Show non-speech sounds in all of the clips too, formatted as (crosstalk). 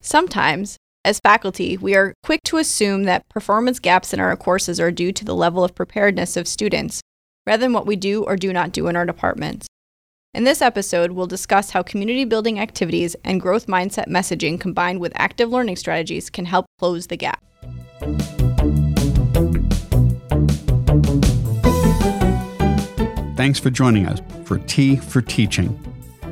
Sometimes, as faculty, we are quick to assume that performance gaps in our courses are due to the level of preparedness of students, rather than what we do or do not do in our departments. In this episode, we'll discuss how community building activities and growth mindset messaging combined with active learning strategies can help close the gap. Thanks for joining us for Tea for Teaching,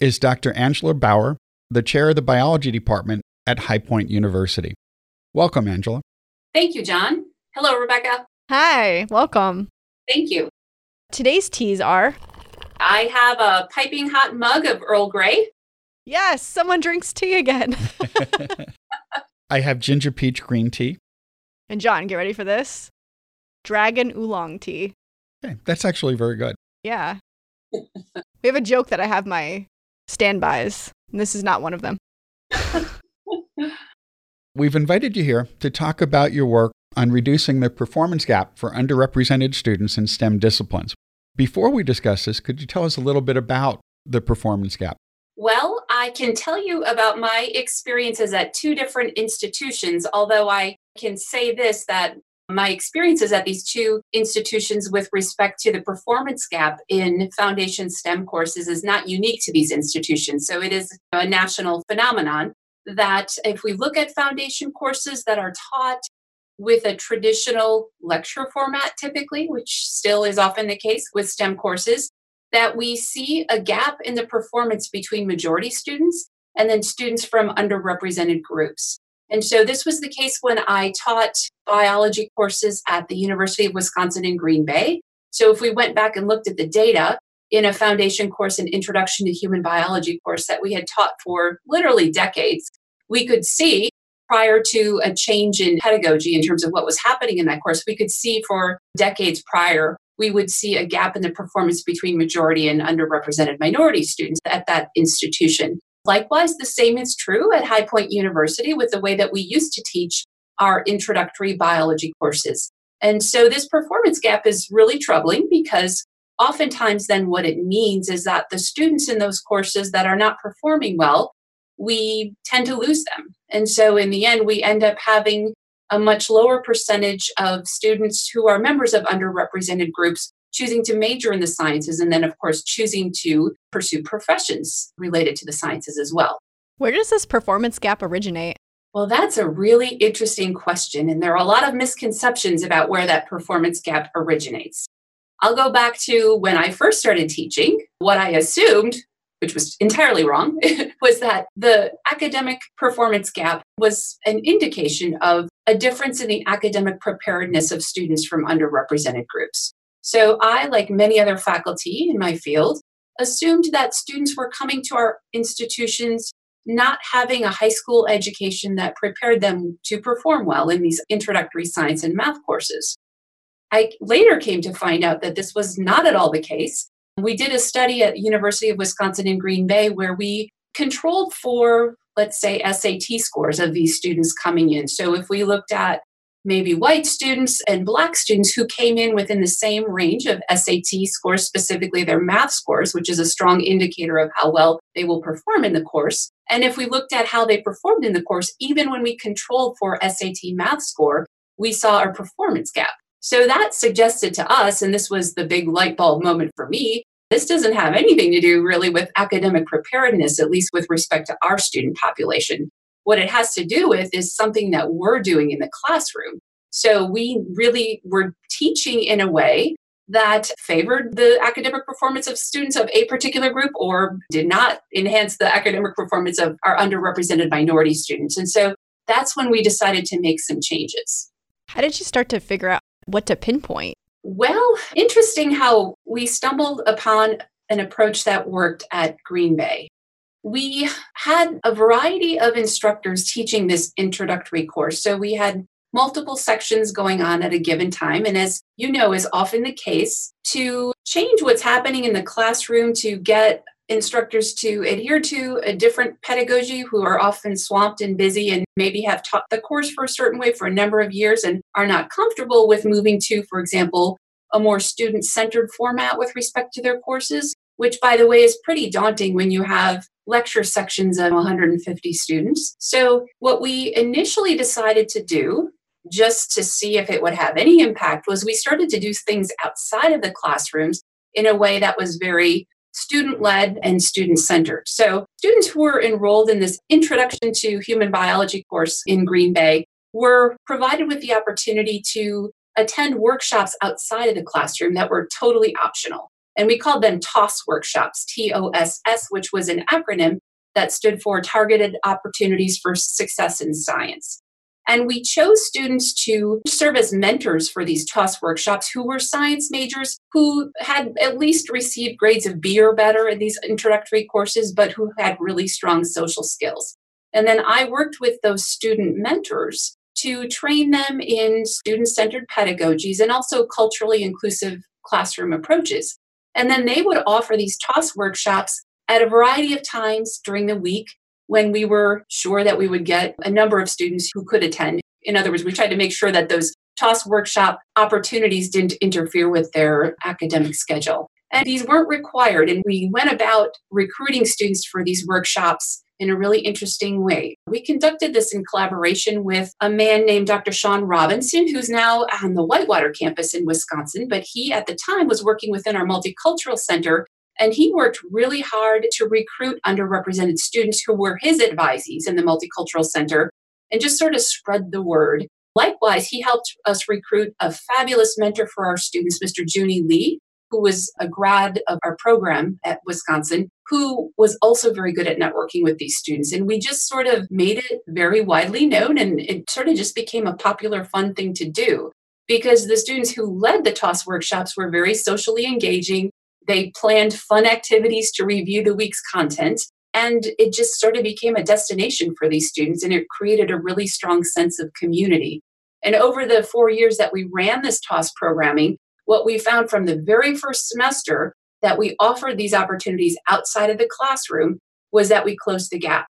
is Dr. Angela Bauer, the chair of the biology department at High Point University. Welcome, Angela. Thank you, John. Hello, Rebecca. Hi, welcome. Thank you. Today's teas are I have a piping hot mug of Earl Grey. Yes, someone drinks tea again. (laughs) (laughs) I have ginger peach green tea. And John, get ready for this dragon oolong tea. Okay, that's actually very good. Yeah. (laughs) we have a joke that I have my standbys, and this is not one of them. (laughs) We've invited you here to talk about your work on reducing the performance gap for underrepresented students in STEM disciplines. Before we discuss this, could you tell us a little bit about the performance gap? Well, I can tell you about my experiences at two different institutions, although I can say this that my experiences at these two institutions with respect to the performance gap in foundation STEM courses is not unique to these institutions. So it is a national phenomenon that if we look at foundation courses that are taught with a traditional lecture format, typically, which still is often the case with STEM courses, that we see a gap in the performance between majority students and then students from underrepresented groups. And so this was the case when I taught biology courses at the University of Wisconsin in Green Bay. So if we went back and looked at the data in a foundation course, an introduction to human biology course that we had taught for literally decades, we could see prior to a change in pedagogy in terms of what was happening in that course, we could see for decades prior, we would see a gap in the performance between majority and underrepresented minority students at that institution. Likewise, the same is true at High Point University with the way that we used to teach our introductory biology courses. And so this performance gap is really troubling because oftentimes then what it means is that the students in those courses that are not performing well, we tend to lose them. And so in the end, we end up having a much lower percentage of students who are members of underrepresented groups choosing to major in the sciences, and then, of course, choosing to pursue professions related to the sciences as well. Where does this performance gap originate? Well, that's a really interesting question, and there are a lot of misconceptions about where that performance gap originates. I'll go back to when I first started teaching. What I assumed, which was entirely wrong, (laughs) was that the academic performance gap was an indication of a difference in the academic preparedness of students from underrepresented groups. So I, like many other faculty in my field, assumed that students were coming to our institutions not having a high school education that prepared them to perform well in these introductory science and math courses. I later came to find out that this was not at all the case. We did a study at University of Wisconsin in Green Bay where we controlled for let's say SAT scores of these students coming in. So if we looked at maybe white students and black students who came in within the same range of SAT scores, specifically their math scores, which is a strong indicator of how well they will perform in the course. And if we looked at how they performed in the course, even when we controlled for SAT math score, we saw a performance gap. So that suggested to us, and this was the big light bulb moment for me, this doesn't have anything to do really with academic preparedness, at least with respect to our student population. What it has to do with is something that we're doing in the classroom. So we really were teaching in a way that favored the academic performance of students of a particular group or did not enhance the academic performance of our underrepresented minority students. And so that's when we decided to make some changes. How did you start to figure out what to pinpoint? Well, interesting how we stumbled upon an approach that worked at Green Bay. We had a variety of instructors teaching this introductory course. So we had multiple sections going on at a given time. And as you know, is often the case, to change what's happening in the classroom to get instructors to adhere to a different pedagogy who are often swamped and busy and maybe have taught the course for a certain way for a number of years and are not comfortable with moving to, for example, a more student centered format with respect to their courses, which, by the way, is pretty daunting when you have lecture sections of 150 students. So, what we initially decided to do just to see if it would have any impact was we started to do things outside of the classrooms in a way that was very student led and student centered. So, students who were enrolled in this Introduction to Human Biology course in Green Bay were provided with the opportunity to attend workshops outside of the classroom that were totally optional. And we called them TOSS workshops, T O S S, which was an acronym that stood for Targeted Opportunities for Success in Science. And we chose students to serve as mentors for these TOSS workshops who were science majors who had at least received grades of B or better in these introductory courses, but who had really strong social skills. And then I worked with those student mentors to train them in student centered pedagogies and also culturally inclusive classroom approaches. And then they would offer these TOSS workshops at a variety of times during the week when we were sure that we would get a number of students who could attend. In other words, we tried to make sure that those TOSS workshop opportunities didn't interfere with their academic schedule. And these weren't required. And we went about recruiting students for these workshops in a really interesting way. We conducted this in collaboration with a man named Dr. Sean Robinson, who's now on the Whitewater campus in Wisconsin, but he at the time was working within our Multicultural Center and he worked really hard to recruit underrepresented students who were his advisees in the Multicultural Center and just sort of spread the word. Likewise, he helped us recruit a fabulous mentor for our students, Mr. Junie Lee, who was a grad of our program at Wisconsin, who was also very good at networking with these students. And we just sort of made it very widely known, and it sort of just became a popular, fun thing to do because the students who led the TOSS workshops were very socially engaging. They planned fun activities to review the week's content. And it just sort of became a destination for these students, and it created a really strong sense of community. And over the four years that we ran this TOSS programming, what we found from the very first semester that we offered these opportunities outside of the classroom was that we closed the gap.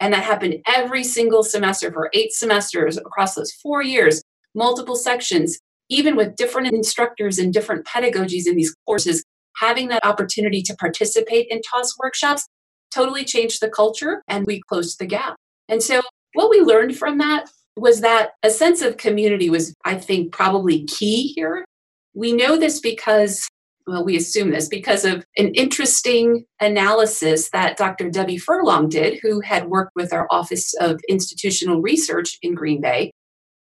And that happened every single semester for eight semesters across those four years, multiple sections, even with different instructors and different pedagogies in these courses, having that opportunity to participate in TOSS workshops totally changed the culture and we closed the gap. And so, what we learned from that was that a sense of community was, I think, probably key here. We know this because, well, we assume this because of an interesting analysis that Dr. Debbie Furlong did, who had worked with our Office of Institutional Research in Green Bay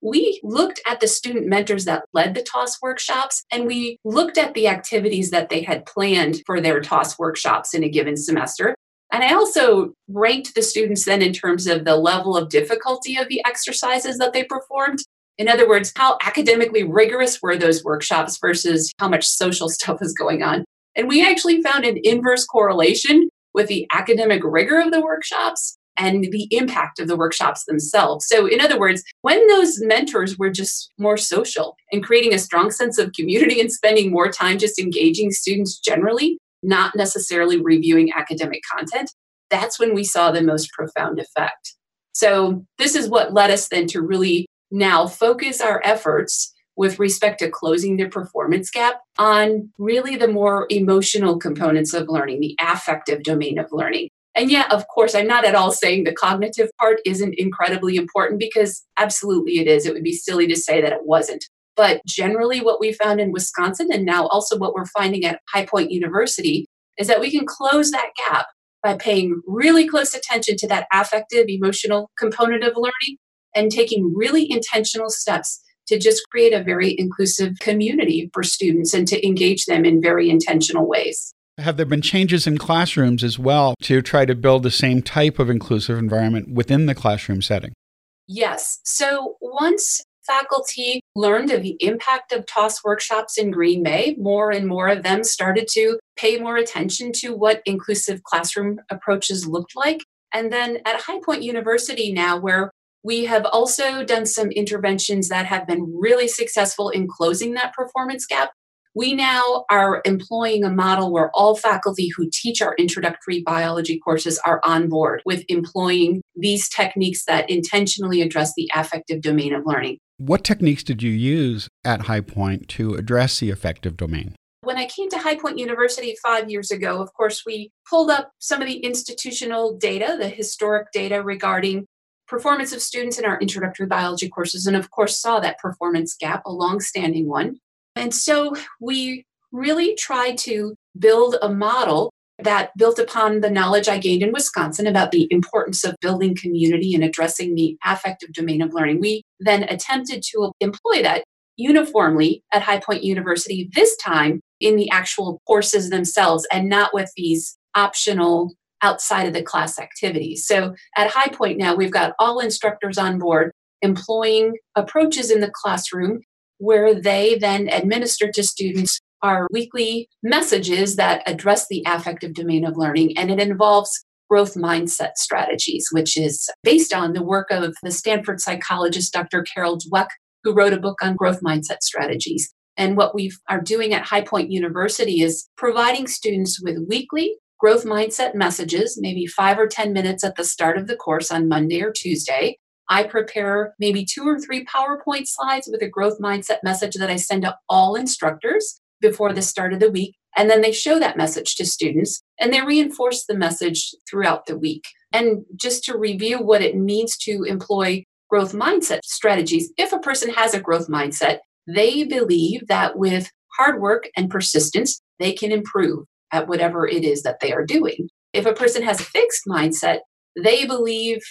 we looked at the student mentors that led the TOSS workshops and we looked at the activities that they had planned for their TOSS workshops in a given semester. And I also ranked the students then in terms of the level of difficulty of the exercises that they performed. In other words, how academically rigorous were those workshops versus how much social (laughs) stuff was going on. And we actually found an inverse correlation with the academic rigor of the workshops and the impact of the workshops themselves. So, in other words, when those mentors were just more social and creating a strong sense of community and spending more time just engaging students generally, not necessarily reviewing academic content, that's when we saw the most profound effect. So, this is what led us then to really now focus our efforts with respect to closing the performance gap on really the more emotional components of learning, the affective domain of learning. And yet, of course, I'm not at all saying the cognitive part isn't incredibly important because absolutely it is. It would be silly to say that it wasn't. But generally, what we found in Wisconsin and now also what we're finding at High Point University is that we can close that gap by paying really close attention to that affective, emotional component of learning and taking really intentional steps to just create a very inclusive community for students and to engage them in very intentional ways. Have there been changes in classrooms as well to try to build the same type of inclusive environment within the classroom setting? Yes. So once faculty learned of the impact of TOSS workshops in Green Bay, more and more of them started to pay more attention to what inclusive classroom approaches looked like. And then at High Point University now, where we have also done some interventions that have been really successful in closing that performance gap. We now are employing a model where all faculty who teach our introductory biology courses are on board with employing these techniques that intentionally address the affective domain of learning. What techniques did you use at High Point to address the affective domain? When I came to High Point University five years ago, of course, we pulled up some of the institutional data, the historic data regarding performance of students in our introductory biology courses, and of course, saw that performance gap, a long standing one. And so we really tried to build a model that built upon the knowledge I gained in Wisconsin about the importance of building community and addressing the affective domain of learning. We then attempted to employ that uniformly at High Point University, this time in the actual courses themselves and not with these optional outside of the class activities. So at High Point now, we've got all instructors on board employing approaches in the classroom where they then administer to students our weekly messages that address the affective domain of learning. And it involves growth mindset strategies, which is based on the work of the Stanford psychologist Dr. Carol Dweck, who wrote a book on growth mindset strategies. And what we are doing at High Point University is providing students with weekly growth mindset messages, maybe five or 10 minutes at the start of the course on Monday or Tuesday, I prepare maybe two or three PowerPoint slides with a growth mindset message that I send to all instructors before the start of the week. And then they show that message to students and they reinforce the message throughout the week. And just to review what it means to employ growth mindset strategies, if a person has a growth mindset, they believe that with hard work and persistence, they can improve at whatever it is that they are doing. If a person has a fixed mindset, they believe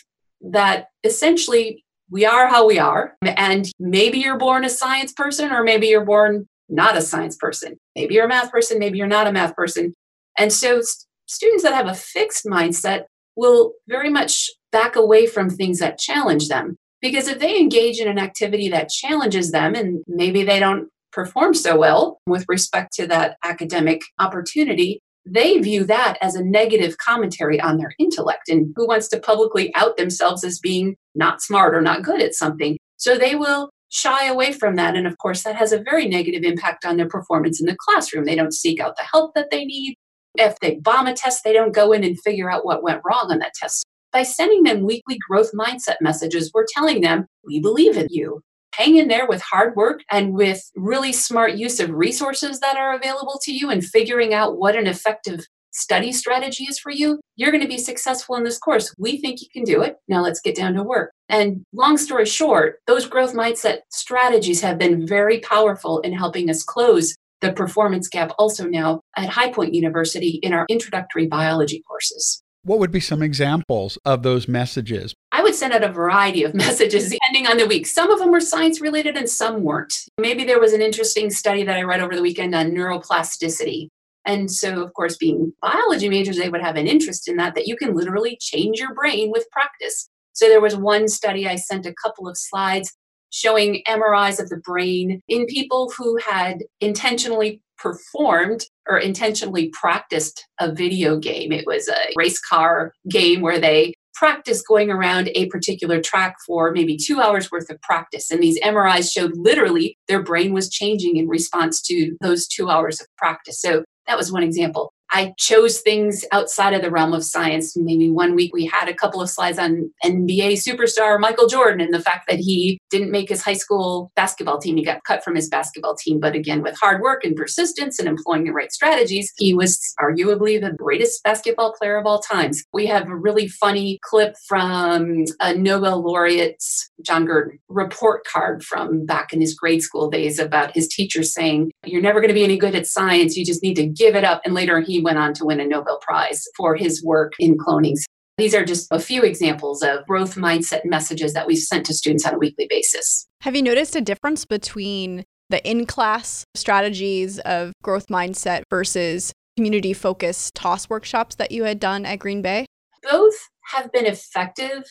that essentially we are how we are. And maybe you're born a science person, or maybe you're born not a science person. Maybe you're a math person, maybe you're not a math person. And so st- students that have a fixed mindset will very much back away from things that challenge them. Because if they engage in an activity that challenges them and maybe they don't perform so well with respect to that academic opportunity, they view that as a negative commentary on their intellect. And who wants to publicly out themselves as being not smart or not good at something? So they will shy away from that. And of course, that has a very negative impact on their performance in the classroom. They don't seek out the help that they need. If they bomb a test, they don't go in and figure out what went wrong on that test. By sending them weekly growth mindset messages, we're telling them, we believe in you hang in there with hard work and with really smart use of resources that are available to you and figuring out what an effective study strategy is for you, you're going to be successful in this course. We think you can do it. Now let's get down to work. And long story short, those growth mindset strategies have been very powerful in helping us close the performance gap also now at High Point University in our introductory biology courses. What would be some examples of those messages? I would send out a variety of (laughs) messages depending on the week. Some of them were science related and some weren't. Maybe there was an interesting study that I read over the weekend on neuroplasticity. And so, of course, being biology majors, they would have an interest in that, that you can literally change your brain with practice. So there was one study I sent a couple of slides showing MRIs of the brain in people who had intentionally performed or intentionally practiced a video game. It was a race car game where they practiced going around a particular track for maybe two hours worth of practice. And these MRIs showed literally their brain was changing in response to those two hours of practice. So that was one example. I chose things outside of the realm of science. Maybe one week we had a couple of slides on NBA superstar Michael Jordan and the fact that he didn't make his high school basketball team. He got cut from his basketball team. But again, with hard work and persistence and employing the right strategies, he was arguably the greatest basketball player of all times. We have a really funny clip from a Nobel laureate's John Gurdon report card from back in his grade school days about his teacher saying, You're never going to be any good at science. You just need to give it up. And later he went on to win a Nobel Prize for his work in cloning. These are just a few examples of growth mindset messages that we've sent to students on a weekly basis. Have you noticed a difference between the in class strategies of growth mindset versus community focused TOSS workshops that you had done at Green Bay? Both have been effective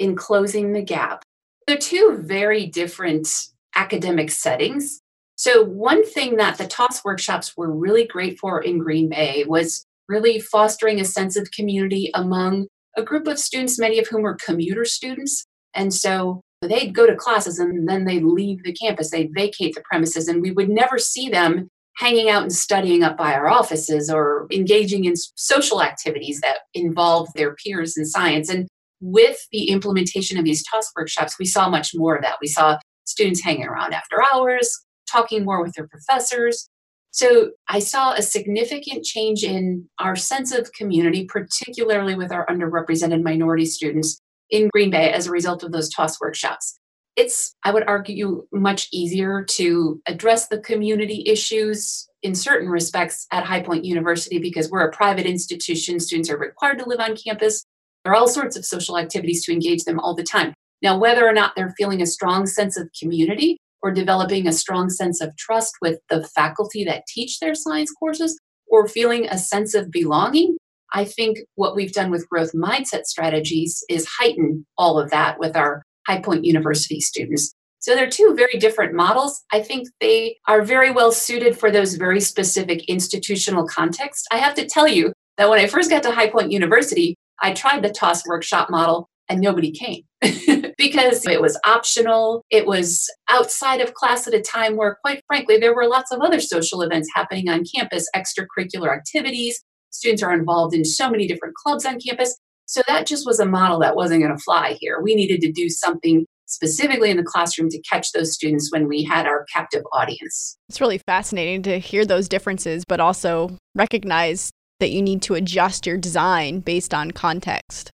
in closing the gap. They're two very different academic settings. So, one thing that the TOSS workshops were really great for in Green Bay was really fostering a sense of community among a group of students, many of whom were commuter students. And so they'd go to classes and then they'd leave the campus, they'd vacate the premises, and we would never see them hanging out and studying up by our offices or engaging in social activities that involve their peers in science. And with the implementation of these TOSS workshops, we saw much more of that. We saw students hanging around after hours, talking more with their professors. So I saw a significant change in our sense of community, particularly with our underrepresented minority students in Green Bay as a result of those TOSS workshops. It's, I would argue, much easier to address the community issues in certain respects at High Point University because we're a private institution. Students are required to live on campus. There are all sorts of social activities to engage them all the time. Now, whether or not they're feeling a strong sense of community or developing a strong sense of trust with the faculty that teach their science courses or feeling a sense of belonging. I think what we've done with growth mindset strategies is heighten all of that with our High Point University students. So they're two very different models. I think they are very well suited for those very specific institutional contexts. I have to tell you that when I first got to High Point University, I tried the TOSS workshop model and nobody came. (laughs) because it was optional. It was outside of class at a time where, quite frankly, there were lots of other social events happening on campus, extracurricular activities. Students are involved in so many different clubs on campus. So that just was a model that wasn't going to fly here. We needed to do something specifically in the classroom to catch those students when we had our captive audience. It's really fascinating to hear those differences, but also recognize that you need to adjust your design based on context.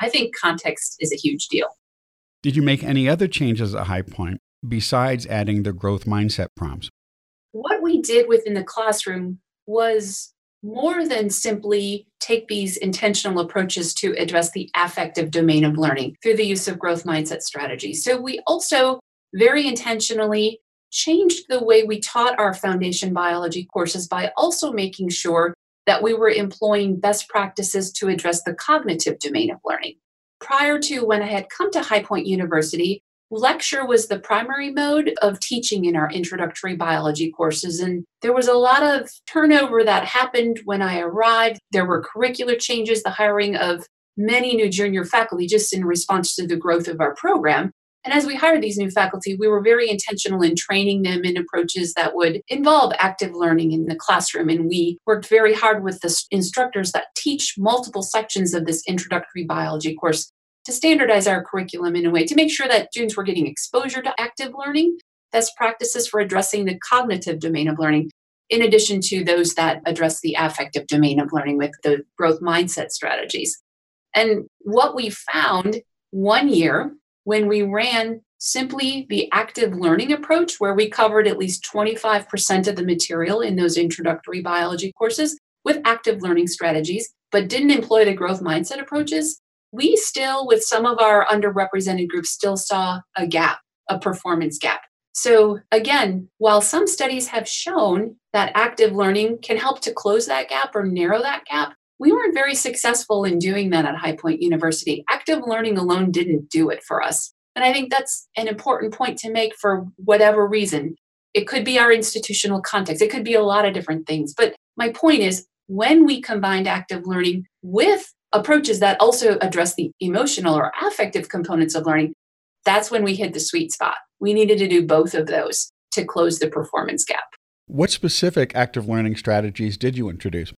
I think context is a huge deal. Did you make any other changes at High Point besides adding the growth mindset prompts? What we did within the classroom was more than simply take these intentional approaches to address the affective domain of learning through the use of growth mindset strategies. So we also very intentionally changed the way we taught our foundation biology courses by also making sure that we were employing best practices to address the cognitive domain of learning prior to when I had come to High Point University, lecture was the primary mode of teaching in our introductory biology courses. And there was a lot of turnover that happened when I arrived. There were curricular changes, the hiring of many new junior faculty just in response to the growth of our program. And as we hired these new faculty, we were very intentional in training them in approaches that would involve active learning in the classroom. And we worked very hard with the instructors that teach multiple sections of this introductory biology course to standardize our curriculum in a way to make sure that students were getting exposure to active learning, best practices for addressing the cognitive domain of learning, in addition to those that address the affective domain of learning with the growth mindset strategies. And what we found one year when we ran simply the active learning approach, where we covered at least 25% of the material in those introductory biology courses with active learning strategies, but didn't employ the growth mindset approaches, we still, with some of our underrepresented groups, still saw a gap, a performance gap. So, again, while some studies have shown that active learning can help to close that gap or narrow that gap, we weren't very successful in doing that at High Point University. Active learning alone didn't do it for us. And I think that's an important point to make for whatever reason. It could be our institutional context, it could be a lot of different things. But my point is, when we combined active learning with approaches that also address the emotional or affective components of learning, that's when we hit the sweet spot. We needed to do both of those to close the performance gap. What specific active learning strategies did you introduce?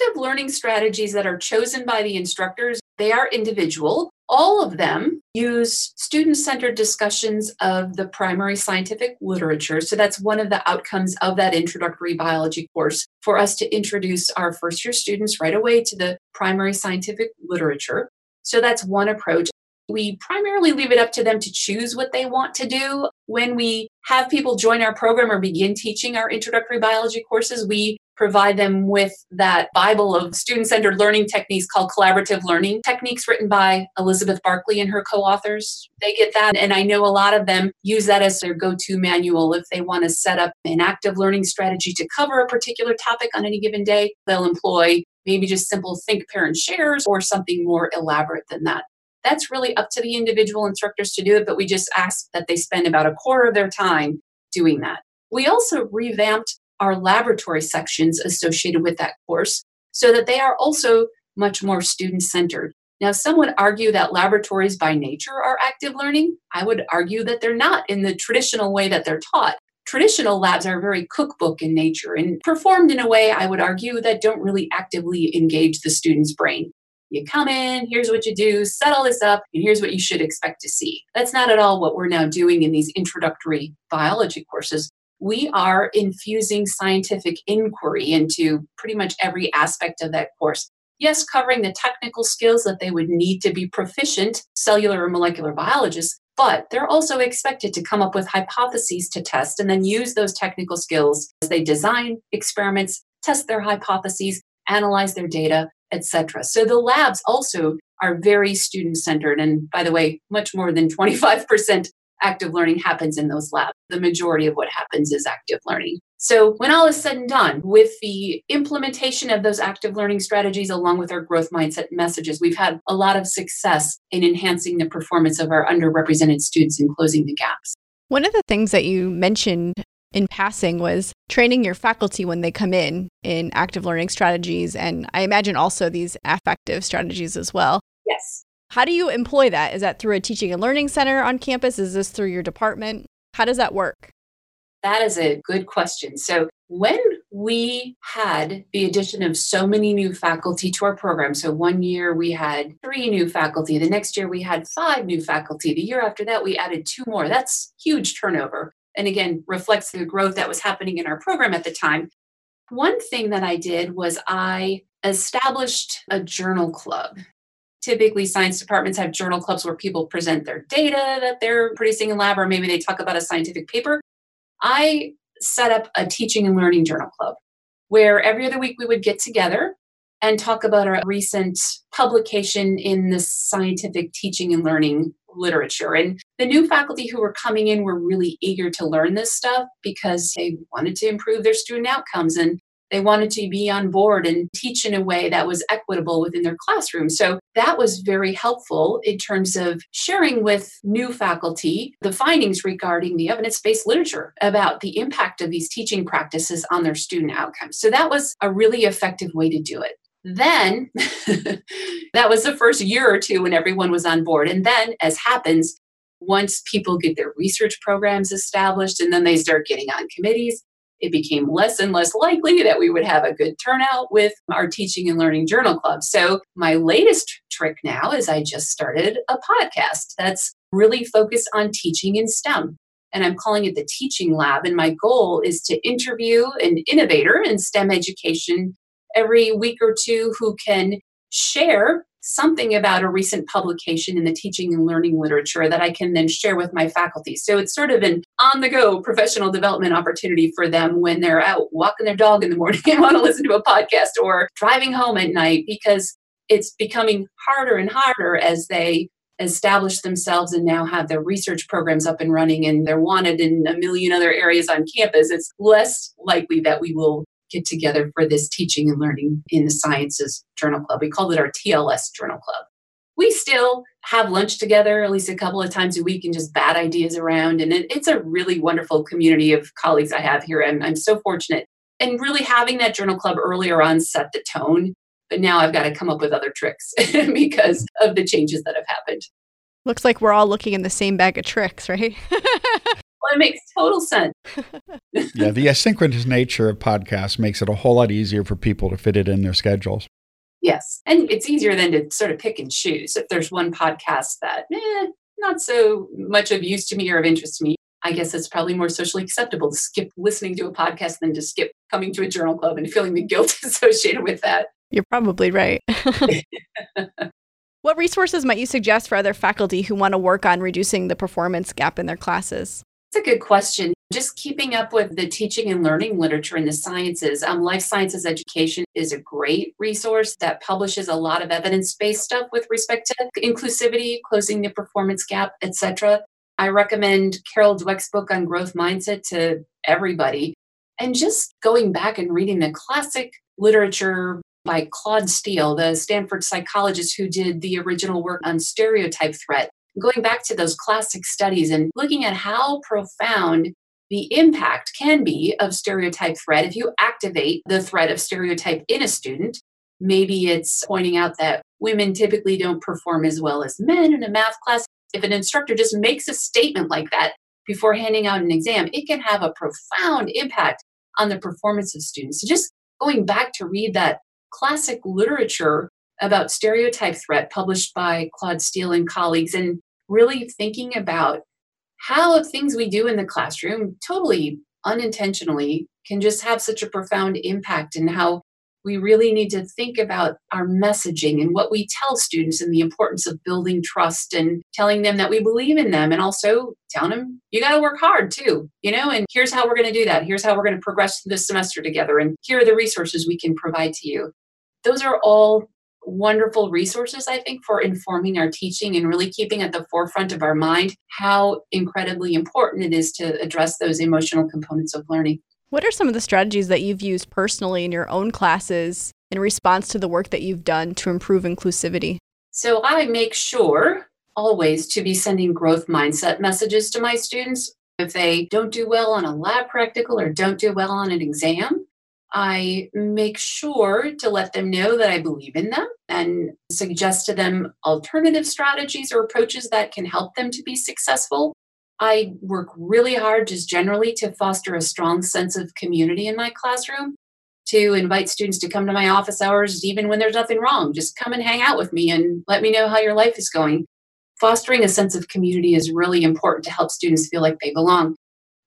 Active learning strategies that are chosen by the instructors, they are individual. All of them use student centered discussions of the primary scientific literature. So that's one of the outcomes of that introductory biology course for us to introduce our first year students right away to the primary scientific literature. So that's one approach. We primarily leave it up to them to choose what they want to do. When we have people join our program or begin teaching our introductory biology courses, we provide them with that Bible of student centered learning techniques called collaborative learning techniques, written by Elizabeth Barkley and her co authors. They get that. And I know a lot of them use that as their go to manual if they want to set up an active learning strategy to cover a particular topic on any given day. They'll employ maybe just simple think, parent, shares or something more elaborate than that That's really up to the individual instructors to do it, but we just ask that they spend about a quarter of their time doing that. We also revamped our laboratory sections associated with that course so that they are also much more student centered. Now, some would argue that laboratories by nature are active learning. I would argue that they're not in the traditional way that they're taught. Traditional labs are very cookbook in nature and performed in a way, I would argue, that don't really actively engage the student's brain. You come in, here's what you do, set all this up, and here's what you should expect to see. That's not at all what we're now doing in these introductory biology courses. We are infusing scientific inquiry into pretty much every aspect of that course yes, covering the technical skills that they would need to be proficient cellular or molecular biologists, but they're also expected to come up with hypotheses to test and then use those technical skills as they design experiments, test their hypotheses, analyze their data, etc. So the labs also are very student centered. And by the way, much more than 25% active learning happens in those labs. The majority of what happens is active learning. So, when all is said and done, with the implementation of those active learning strategies along with our growth mindset messages, we've had a lot of success in enhancing the performance of our underrepresented students and closing the gaps. One of the things that you mentioned in passing was training your faculty when they come in in active learning strategies and I imagine also these affective strategies as well. Yes. How do you employ that? Is that through a teaching and learning center on campus? Is this through your department? How does that work? That is a good question. So, when we had the addition of so many new faculty to our program, so one year we had three new faculty, the next year we had five new faculty, the year after that we added two more. That's huge turnover. And again, reflects the growth that was happening in our program at the time. One thing that I did was I established a journal club typically science departments have journal clubs where people present their data that they're producing in lab or maybe they talk about a scientific paper i set up a teaching and learning journal club where every other week we would get together and talk about a recent publication in the scientific teaching and learning literature. And the new faculty who were coming in were really eager to learn this stuff because they wanted to improve their student outcomes. And they wanted to be on board and teach in a way that was equitable within their classroom. So that was very helpful in terms of sharing with new faculty the findings regarding the evidence based literature about the impact of these teaching practices on their student outcomes. So that was a really effective way to do it. Then (laughs) that was the first year or two when everyone was on board. And then, as happens, once people get their research programs established and then they start getting on committees, it became less and less likely that we would have a good turnout with our teaching and learning journal club. So, my latest trick now is I just started a podcast that's really focused on teaching in STEM. And I'm calling it the Teaching Lab. And my goal is to interview an innovator in STEM education every week or two who can share something about a recent publication in the teaching and learning literature that I can then share with my faculty. So it's sort of an on the go professional development opportunity for them when they're out walking their dog in the morning and (laughs) want to listen to a podcast or driving home at night because it's becoming harder and harder as they establish themselves and now have their research programs up and running and they're wanted in a million other areas on campus. It's less likely that we will get together for this teaching and learning in the sciences journal club. We called it our TLS journal club. We still have lunch together at least a couple of times a week and just bat ideas around. And it, it's a really wonderful community of colleagues I have here. And I'm so fortunate. And really having that journal club earlier on set the tone. But now I've got to come up with other tricks (laughs) because of the changes that have happened. Looks like we're all looking in the same bag of tricks, right? (laughs) Well, makes total sense. (laughs) yeah, the asynchronous nature of podcasts makes it a whole lot easier for people to fit it in their schedules. Yes. And it's easier than to sort of pick and choose. If there's one podcast that, eh, not so much of use to me or of interest to me, I guess it's probably more socially acceptable to skip listening to a podcast than to skip coming to a journal club and feeling the guilt (laughs) associated with that. You're probably right. (laughs) what resources might you suggest for other faculty who want to work on reducing the performance gap in their classes? It's a good question. Just keeping up with the teaching and learning literature in the sciences. Um, Life Sciences Education is a great resource that publishes a lot of evidence based stuff with respect to inclusivity, closing the performance gap, etc. I recommend Carol Dweck's book on growth mindset to everybody. And just going back and reading the classic literature by Claude Steele, the Stanford psychologist who did the original work on stereotype threat. Going back to those classic studies and looking at how profound the impact can be of stereotype threat if you activate the threat of stereotype in a student. Maybe it's pointing out that women typically don't perform as well as men in a math class. If an instructor just makes a statement like that before handing out an exam, it can have a profound impact on the performance of students. So just going back to read that classic literature about stereotype threat published by Claude Steele and colleagues and really thinking about how things we do in the classroom totally unintentionally can just have such a profound impact and how we really need to think about our messaging and what we tell students and the importance of building trust and telling them that we believe in them and also telling them you got to work hard too you know and here's how we're going to do that. Here's how we're going to progress through this semester together and here are the resources we can provide to you. Those are all wonderful resources, I think, for informing our teaching and really keeping at the forefront of our mind how incredibly important it is to address those emotional components of learning. What are some of the strategies that you've used personally in your own classes in response to the work that you've done to improve inclusivity? So I make sure always to be sending growth mindset messages to my students. If they don't do well on a lab practical or don't do well on an exam, I make sure to let them know that I believe in them and suggest to them alternative strategies or approaches that can help them to be successful. I work really hard just generally to foster a strong sense of community in my classroom, to invite students to come to my office hours even when there's nothing wrong. Just come and hang out with me and let me know how your life is going. Fostering a sense of community is really important to help students feel like they belong.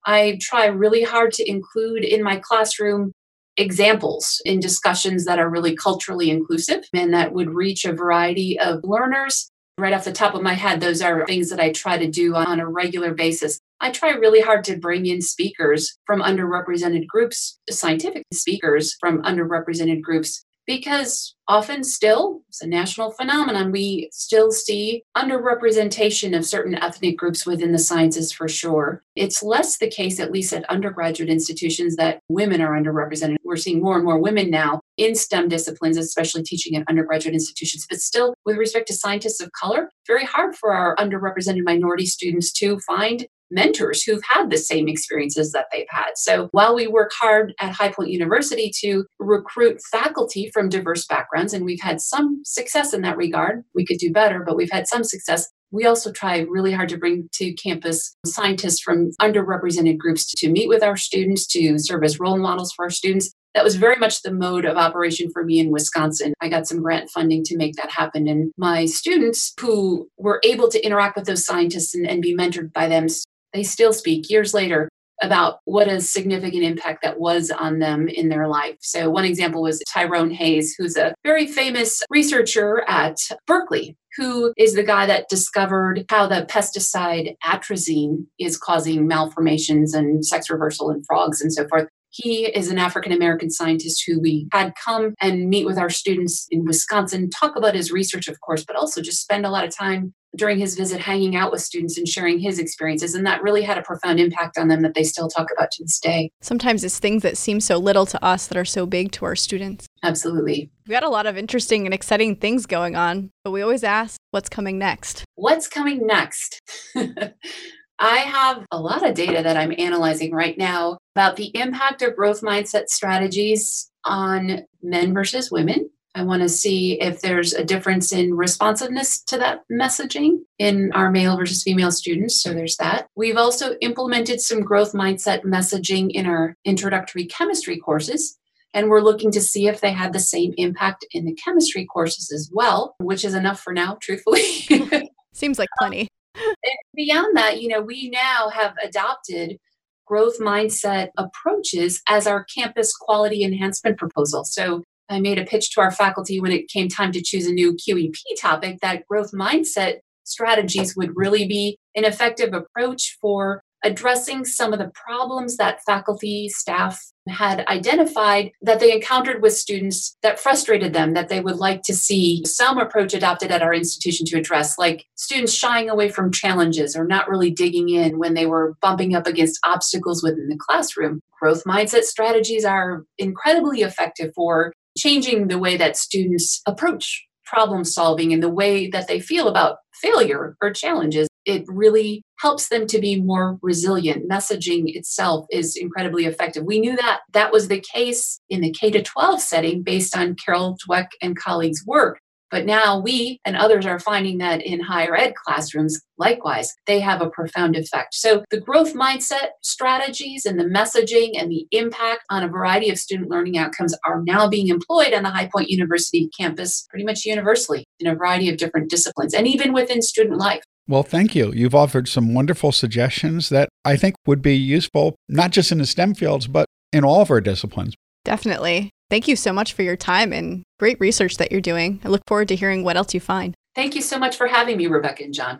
I try really hard to include in my classroom examples in discussions that are really culturally inclusive and that would reach a variety of learners. Right off the top of my head, those are things that I try to do on a regular basis. I try really hard to bring in speakers from underrepresented groups, scientific speakers from underrepresented groups because often still it's a national phenomenon we still see underrepresentation of certain ethnic groups within the sciences for sure. It's less the case at least at undergraduate institutions that women are underrepresented. We're seeing more and more women now in stem disciplines especially teaching at undergraduate institutions. But still with respect to scientists of color very hard for our underrepresented minority students to find mentors who've had the same experiences that they've had. So while we work hard at High Point University to recruit faculty from diverse backgrounds, and we've had some success in that regard, we could do better, but we've had some success. We also try really hard to bring to campus scientists from underrepresented groups to meet with our students, to serve as role models for our students. That was very much the mode of operation for me in Wisconsin. I got some grant funding to make that happen. And my students who were able to interact with those scientists and, and be mentored by them they still speak years later about what a significant impact that was on them in their life. So, one example was Tyrone Hayes, who's a very famous researcher at Berkeley, who is the guy that discovered how the pesticide atrazine is causing malformations and sex reversal in frogs and so forth. He is an African American scientist who we had come and meet with our students in Wisconsin, talk about his research, of course, but also just spend a lot of time during his visit hanging out with students and sharing his experiences. And that really had a profound impact on them that they still talk about to this day. Sometimes it's things that seem so little to us that are so big to our students. Absolutely. We've got a lot of interesting and exciting things going on, but we always ask, what's coming next? What's coming next? (laughs) I have a lot of data that I'm analyzing right now about the impact of growth mindset strategies on men versus women. I want to see if there's a difference in responsiveness to that messaging in our male versus female students. So there's that. We've also implemented some growth mindset messaging in our introductory chemistry courses. And we're looking to see if they had the same impact in the chemistry courses as well, which is enough for now, truthfully. (laughs) Seems like plenty um, beyond that, you know, we now have adopted growth mindset approaches as our campus quality enhancement proposal. So I made a pitch to our faculty when it came time to choose a new QEP topic that growth mindset strategies would really be an effective approach for addressing some of the problems that faculty, staff had identified that they encountered with students that frustrated them, that they would like to see some approach adopted at our institution to address, like students shying away from challenges or not really digging in when they were bumping up against obstacles within the classroom. Growth mindset strategies are incredibly effective for changing the way that students approach problem solving and the way that they feel about failure or challenges. It really helps them to be more resilient. Messaging itself is incredibly effective. We knew that that was the case in the K 12 setting based on Carol Dweck and colleagues' work. But now we and others are finding that in higher ed classrooms, likewise, they have a profound effect. So the growth mindset strategies and the messaging and the impact on a variety of student learning outcomes are now being employed on the High Point University campus pretty much universally in a variety of different disciplines and even within student life. Well, thank you. You've offered some wonderful suggestions that I think would be useful, not just in the STEM fields, but in all of our disciplines. Definitely. Thank you so much for your time and great research that you're doing. I look forward to hearing what else you find. Thank you so much for having me, Rebecca and John.